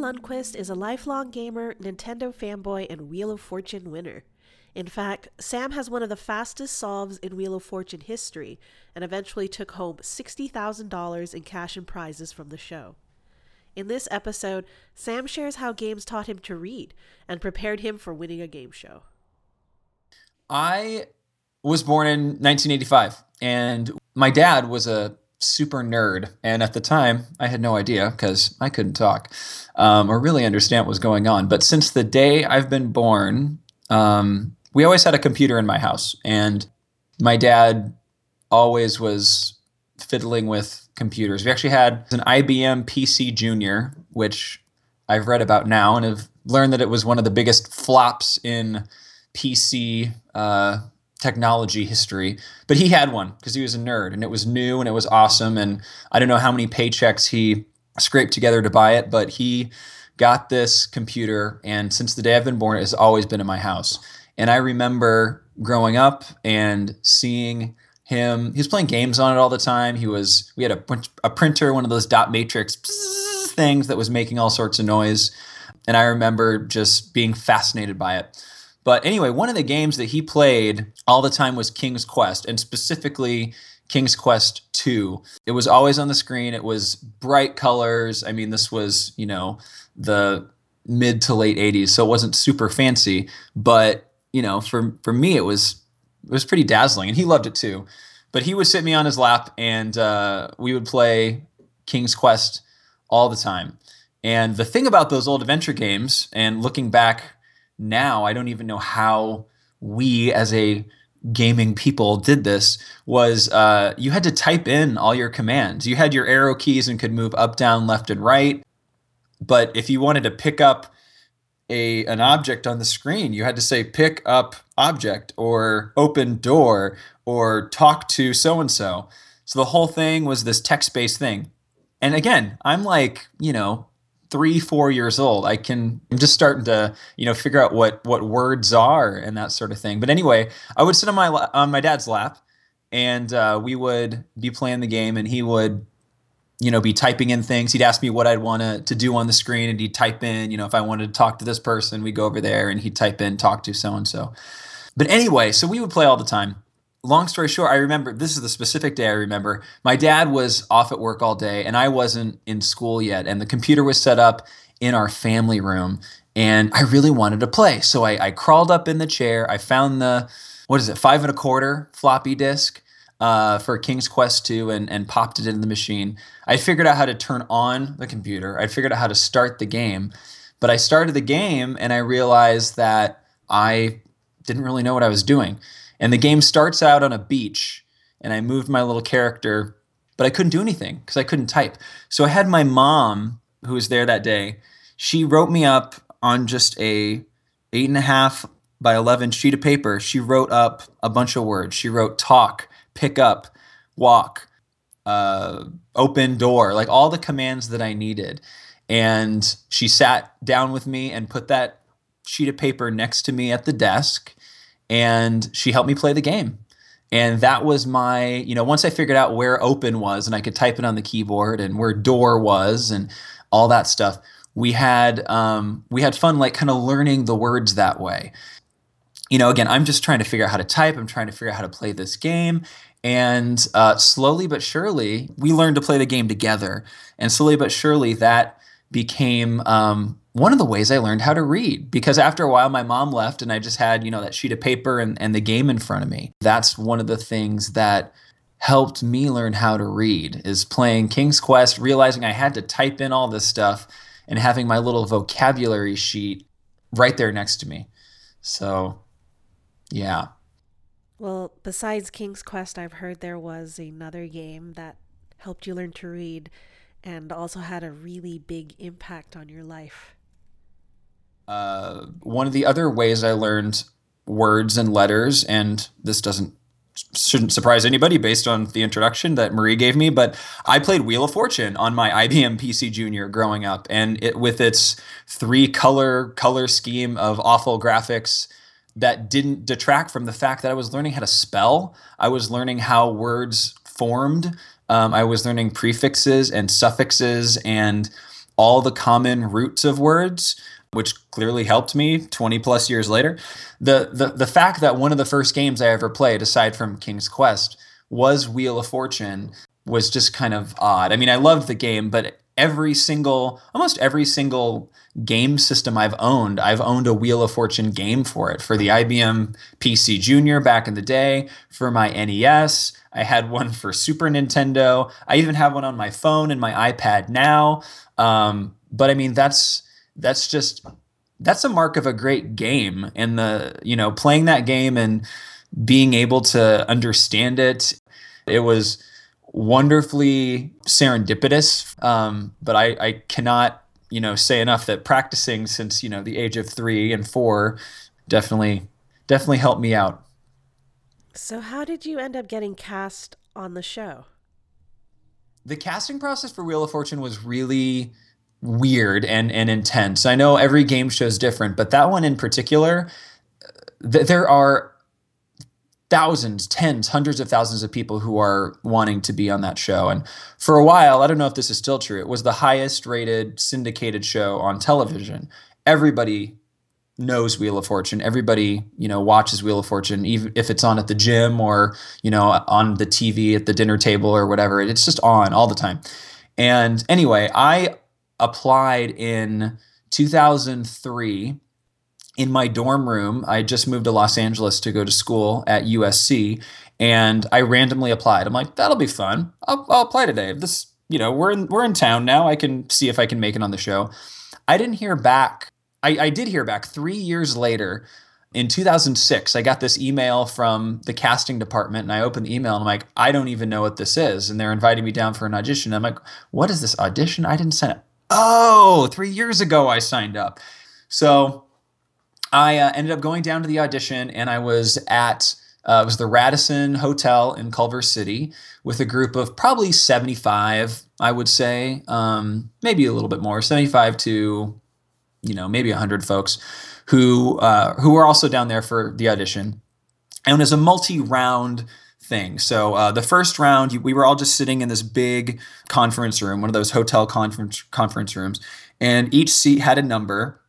Lundquist is a lifelong gamer, Nintendo fanboy, and Wheel of Fortune winner. In fact, Sam has one of the fastest solves in Wheel of Fortune history and eventually took home $60,000 in cash and prizes from the show. In this episode, Sam shares how games taught him to read and prepared him for winning a game show. I was born in 1985, and my dad was a super nerd. And at the time, I had no idea because I couldn't talk um, or really understand what was going on. But since the day I've been born, um, we always had a computer in my house. And my dad always was fiddling with computers. We actually had an IBM PC Junior, which I've read about now and have learned that it was one of the biggest flops in PC uh, technology history. But he had one because he was a nerd and it was new and it was awesome. And I don't know how many paychecks he scraped together to buy it, but he got this computer. And since the day I've been born, it has always been in my house. And I remember growing up and seeing him. He was playing games on it all the time. He was. We had a, a printer, one of those dot matrix things that was making all sorts of noise, and I remember just being fascinated by it. But anyway, one of the games that he played all the time was King's Quest, and specifically King's Quest 2. It was always on the screen. It was bright colors. I mean, this was, you know, the mid to late 80s, so it wasn't super fancy, but you know, for for me it was it was pretty dazzling, and he loved it too. But he would sit me on his lap, and uh, we would play King's Quest all the time. And the thing about those old adventure games, and looking back now, I don't even know how we as a gaming people did this was uh, you had to type in all your commands. You had your arrow keys and could move up, down, left, and right. But if you wanted to pick up a an object on the screen. You had to say pick up object or open door or talk to so and so. So the whole thing was this text-based thing. And again, I'm like, you know, three, four years old. I can I'm just starting to, you know, figure out what what words are and that sort of thing. But anyway, I would sit on my on my dad's lap and uh, we would be playing the game and he would you know, be typing in things. He'd ask me what I'd want to, to do on the screen, and he'd type in, you know, if I wanted to talk to this person, we'd go over there and he'd type in, talk to so and so. But anyway, so we would play all the time. Long story short, I remember this is the specific day I remember. My dad was off at work all day, and I wasn't in school yet, and the computer was set up in our family room, and I really wanted to play. So I, I crawled up in the chair. I found the, what is it, five and a quarter floppy disk uh, for King's Quest 2 and, and popped it into the machine. I figured out how to turn on the computer. I figured out how to start the game. But I started the game and I realized that I didn't really know what I was doing. And the game starts out on a beach and I moved my little character, but I couldn't do anything because I couldn't type. So I had my mom, who was there that day, she wrote me up on just a eight and a half by 11 sheet of paper. She wrote up a bunch of words. She wrote talk, pick up, walk, uh, open door, like all the commands that I needed. And she sat down with me and put that sheet of paper next to me at the desk and she helped me play the game. And that was my, you know, once I figured out where open was and I could type it on the keyboard and where door was and all that stuff, we had um, we had fun like kind of learning the words that way you know, again, I'm just trying to figure out how to type. I'm trying to figure out how to play this game. And uh, slowly but surely, we learned to play the game together. And slowly but surely, that became um, one of the ways I learned how to read. Because after a while, my mom left, and I just had, you know, that sheet of paper and, and the game in front of me. That's one of the things that helped me learn how to read is playing King's Quest, realizing I had to type in all this stuff and having my little vocabulary sheet right there next to me. So yeah. Well, besides King's Quest, I've heard there was another game that helped you learn to read and also had a really big impact on your life. Uh, one of the other ways I learned words and letters, and this doesn't shouldn't surprise anybody based on the introduction that Marie gave me, but I played Wheel of Fortune on my IBM PC Junior growing up, and it with its three color color scheme of awful graphics that didn't detract from the fact that I was learning how to spell. I was learning how words formed. Um, I was learning prefixes and suffixes and all the common roots of words which clearly helped me 20 plus years later. The, the the fact that one of the first games I ever played aside from King's Quest was Wheel of Fortune was just kind of odd. I mean, I loved the game, but every single almost every single game system I've owned, I've owned a Wheel of Fortune game for it. For the IBM PC Junior back in the day, for my NES, I had one for Super Nintendo. I even have one on my phone and my iPad now. Um, but I mean, that's that's just that's a mark of a great game and the you know playing that game and being able to understand it. It was wonderfully serendipitous um, but I, I cannot you know say enough that practicing since you know the age of three and four definitely definitely helped me out. So how did you end up getting cast on the show? The casting process for wheel of fortune was really weird and and intense. I know every game show is different, but that one in particular, th- there are thousands, tens, hundreds of thousands of people who are wanting to be on that show. And for a while, I don't know if this is still true, it was the highest rated syndicated show on television. Everybody knows Wheel of Fortune. Everybody, you know, watches Wheel of Fortune, even if it's on at the gym or, you know, on the TV at the dinner table or whatever. It's just on all the time. And anyway, I applied in 2003 in my dorm room. I just moved to Los Angeles to go to school at USC, and I randomly applied. I'm like, that'll be fun. I'll, I'll apply today. This, you know, we're in we're in town now. I can see if I can make it on the show. I didn't hear back. I, I did hear back three years later. In 2006, I got this email from the casting department, and I opened the email and I'm like, I don't even know what this is. And they're inviting me down for an audition. I'm like, what is this audition? I didn't send it oh, three years ago I signed up. So I uh, ended up going down to the audition and I was at uh, it was the Radisson Hotel in Culver City with a group of probably 75, I would say, um, maybe a little bit more, 75 to, you know, maybe 100 folks who uh, who were also down there for the audition. And it was a multi-round thing. So uh, the first round, we were all just sitting in this big conference room, one of those hotel conference conference rooms, and each seat had a number.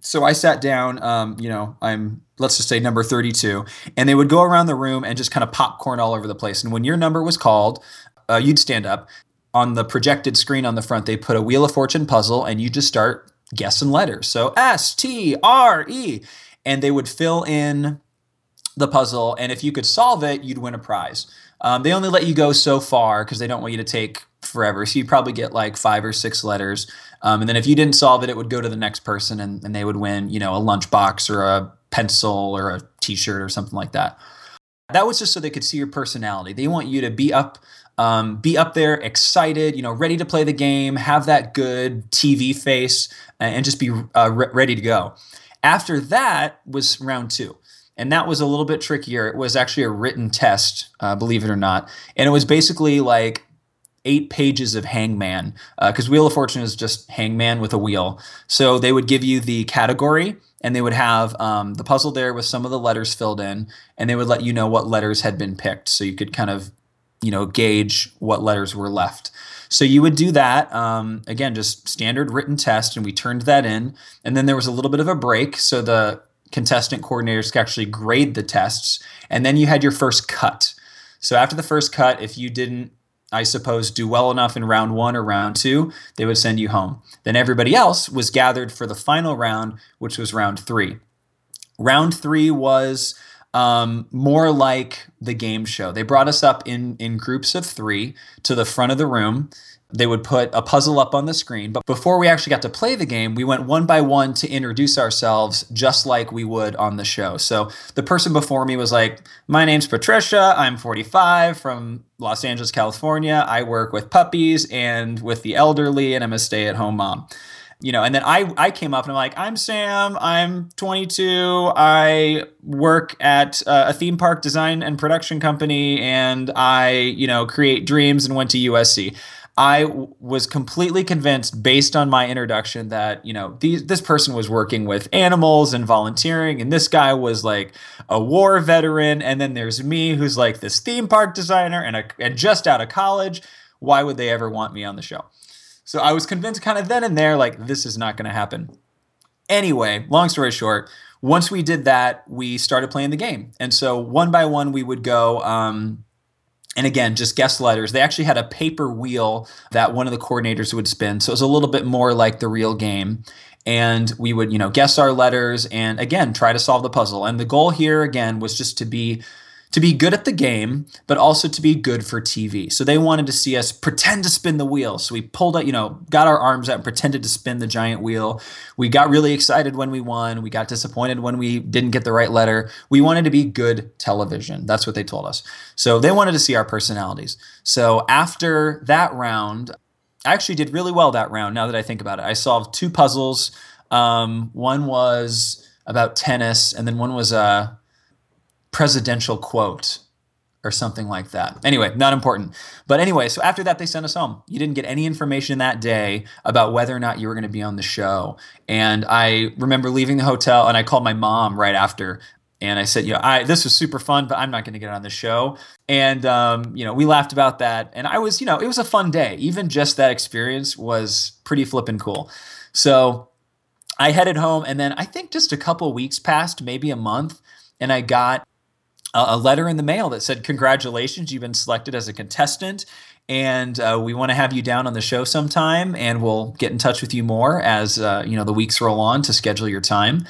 So I sat down. Um, you know, I'm let's just say number 32, and they would go around the room and just kind of popcorn all over the place. And when your number was called, uh, you'd stand up. On the projected screen on the front, they put a Wheel of Fortune puzzle, and you just start guessing letters. So S T R E, and they would fill in the puzzle, and if you could solve it, you'd win a prize. Um, they only let you go so far because they don't want you to take forever. So you probably get like five or six letters, um, and then if you didn't solve it, it would go to the next person, and, and they would win, you know, a lunchbox or a pencil or a T-shirt or something like that. That was just so they could see your personality. They want you to be up, um, be up there, excited, you know, ready to play the game, have that good TV face, and just be uh, re- ready to go. After that was round two and that was a little bit trickier. It was actually a written test, uh, believe it or not, and it was basically like eight pages of Hangman because uh, Wheel of Fortune is just Hangman with a wheel. So they would give you the category and they would have um, the puzzle there with some of the letters filled in, and they would let you know what letters had been picked, so you could kind of, you know, gauge what letters were left. So you would do that um, again, just standard written test, and we turned that in, and then there was a little bit of a break, so the contestant coordinators could actually grade the tests. And then you had your first cut. So after the first cut, if you didn't, I suppose, do well enough in round one or round two, they would send you home. Then everybody else was gathered for the final round, which was round three. Round three was um, more like the game show. They brought us up in in groups of three to the front of the room. They would put a puzzle up on the screen, but before we actually got to play the game, we went one by one to introduce ourselves just like we would on the show. So the person before me was like, My name's Patricia. I'm 45 from Los Angeles, California. I work with puppies and with the elderly, and I'm a stay at home mom you know and then i i came up and i'm like i'm sam i'm 22 i work at uh, a theme park design and production company and i you know create dreams and went to usc I w- was completely convinced based on my introduction that, you know, these, this person was working with animals and volunteering, and this guy was like a war veteran. And then there's me, who's like this theme park designer and, a, and just out of college. Why would they ever want me on the show? So I was convinced kind of then and there, like, this is not going to happen. Anyway, long story short, once we did that, we started playing the game. And so one by one, we would go. Um, and again, just guest letters. They actually had a paper wheel that one of the coordinators would spin. So it was a little bit more like the real game. And we would, you know, guess our letters and again, try to solve the puzzle. And the goal here, again, was just to be to be good at the game, but also to be good for TV. So they wanted to see us pretend to spin the wheel. So we pulled out, you know, got our arms out and pretended to spin the giant wheel. We got really excited when we won. We got disappointed when we didn't get the right letter. We wanted to be good television. That's what they told us. So they wanted to see our personalities. So after that round, I actually did really well that round now that I think about it. I solved two puzzles. Um, one was about tennis, and then one was uh, presidential quote or something like that. Anyway, not important. But anyway, so after that, they sent us home. You didn't get any information that day about whether or not you were going to be on the show. And I remember leaving the hotel and I called my mom right after. And I said, you know, I this was super fun, but I'm not going to get on the show. And um, you know, we laughed about that. And I was, you know, it was a fun day. Even just that experience was pretty flippin' cool. So I headed home, and then I think just a couple weeks passed, maybe a month, and I got a letter in the mail that said, Congratulations, you've been selected as a contestant. And uh, we want to have you down on the show sometime, and we'll get in touch with you more as uh, you know the weeks roll on to schedule your time.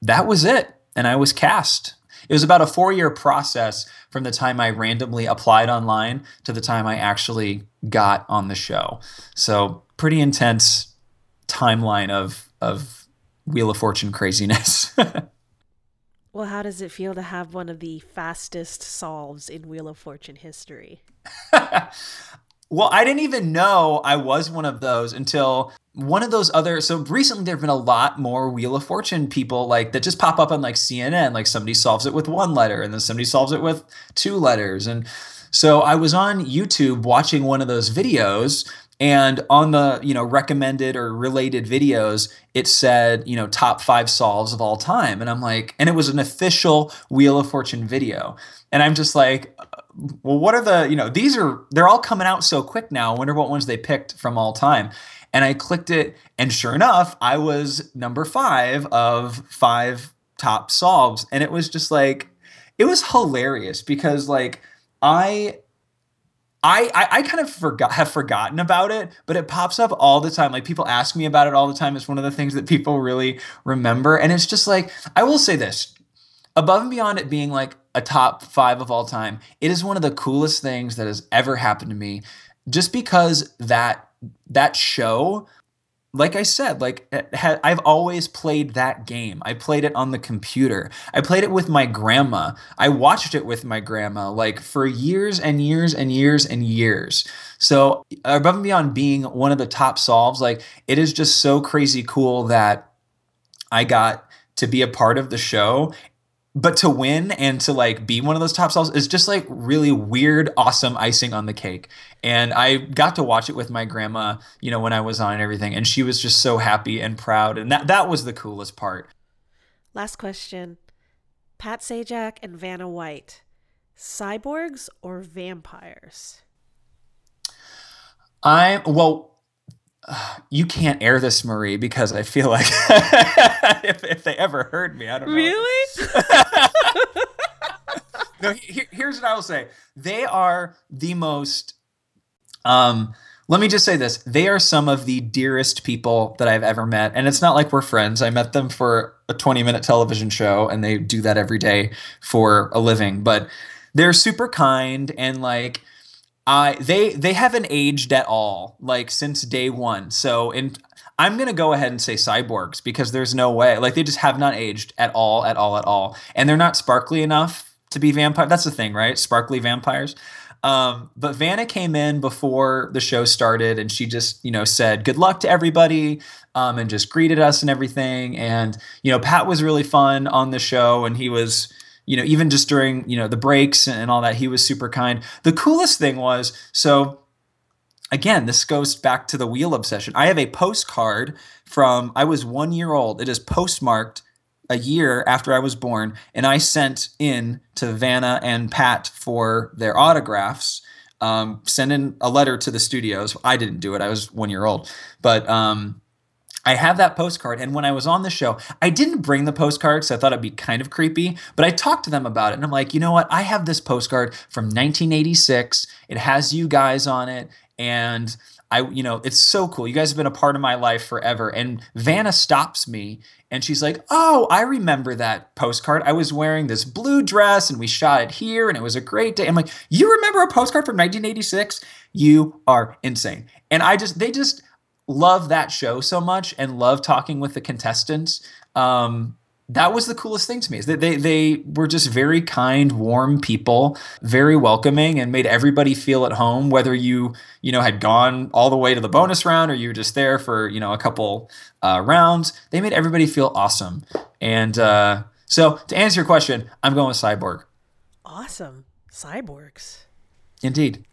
That was it, and I was cast. It was about a four-year process from the time I randomly applied online to the time I actually got on the show. So pretty intense timeline of of Wheel of Fortune craziness. Well, how does it feel to have one of the fastest solves in Wheel of Fortune history? well, I didn't even know I was one of those until one of those other so recently there have been a lot more Wheel of Fortune people like that just pop up on like CNN like somebody solves it with one letter and then somebody solves it with two letters and so I was on YouTube watching one of those videos and on the you know recommended or related videos it said you know top five solves of all time. And i'm like and it was an official wheel of fortune video. And i'm just like uh, well what are the you know these are they're all coming out so quick now. I wonder what ones they picked from all time. And i clicked it and sure enough i was number five of five top solves. And it was just like it was hilarious because like i I, I, I kind of forgot have forgotten about it, but it pops up all the time. Like people ask me about it all the time. It's one of the things that people really remember. And it's just like, I will say this. Above and beyond it being like a top five of all time, it is one of the coolest things that has ever happened to me. Just because that that show like I said, like eh, I've always played that game. I played it on the computer. I played it with my grandma. I watched it with my grandma like for years and years and years and years. So above and beyond being one of the top solves, like it is just so crazy cool that I got to be a part of the show but to win and to like be one of those top solves is just like really weird awesome icing on the cake. And i got to watch it with my grandma you know when i was on and everything and she was just so happy and proud and that that was the coolest part. Last question. Pat sajak and vanna white cyborgs or vampires? I'm well you can't air this, Marie, because I feel like if, if they ever heard me, I don't know. Really? no, here, here's what I will say. They are the most, um, let me just say this. They are some of the dearest people that I've ever met. And it's not like we're friends. I met them for a 20 minute television show and they do that every day for a living. But they're super kind and like, I they they haven't aged at all, like since day one. So in I'm gonna go ahead and say cyborgs because there's no way. Like they just have not aged at all, at all, at all. And they're not sparkly enough to be vampire. That's the thing, right? Sparkly vampires. Um, but Vanna came in before the show started and she just, you know, said good luck to everybody um, and just greeted us and everything. And, you know, Pat was really fun on the show and he was, you know, even just during, you know, the breaks and all that, he was super kind. The coolest thing was, so again, this goes back to the wheel obsession. I have a postcard from, I was one year old. It is postmarked a year after I was born, and I sent in to Vanna and Pat for their autographs um, send in a letter to the studios. I didn't do it. I was one year old, but um, I have that postcard. And when I was on the show, I didn't bring the postcard because I thought it'd be kind of creepy, but I talked to them about it. And I'm like, you know what? I have this postcard from 1986. It has you guys on it. And I, you know, it's so cool. You guys have been a part of my life forever. And Vanna stops me and she's like, Oh, I remember that postcard. I was wearing this blue dress and we shot it here and it was a great day. I'm like, You remember a postcard from 1986? You are insane. And I just, they just, love that show so much and love talking with the contestants. Um, that was the coolest thing to me is that they they were just very kind warm people very welcoming and made everybody feel at home whether you you know had gone all the way to the bonus round or you were just there for you know a couple uh, rounds they made everybody feel awesome and uh, so to answer your question i'm going with cyborg Awesome. Cyborgs. indeed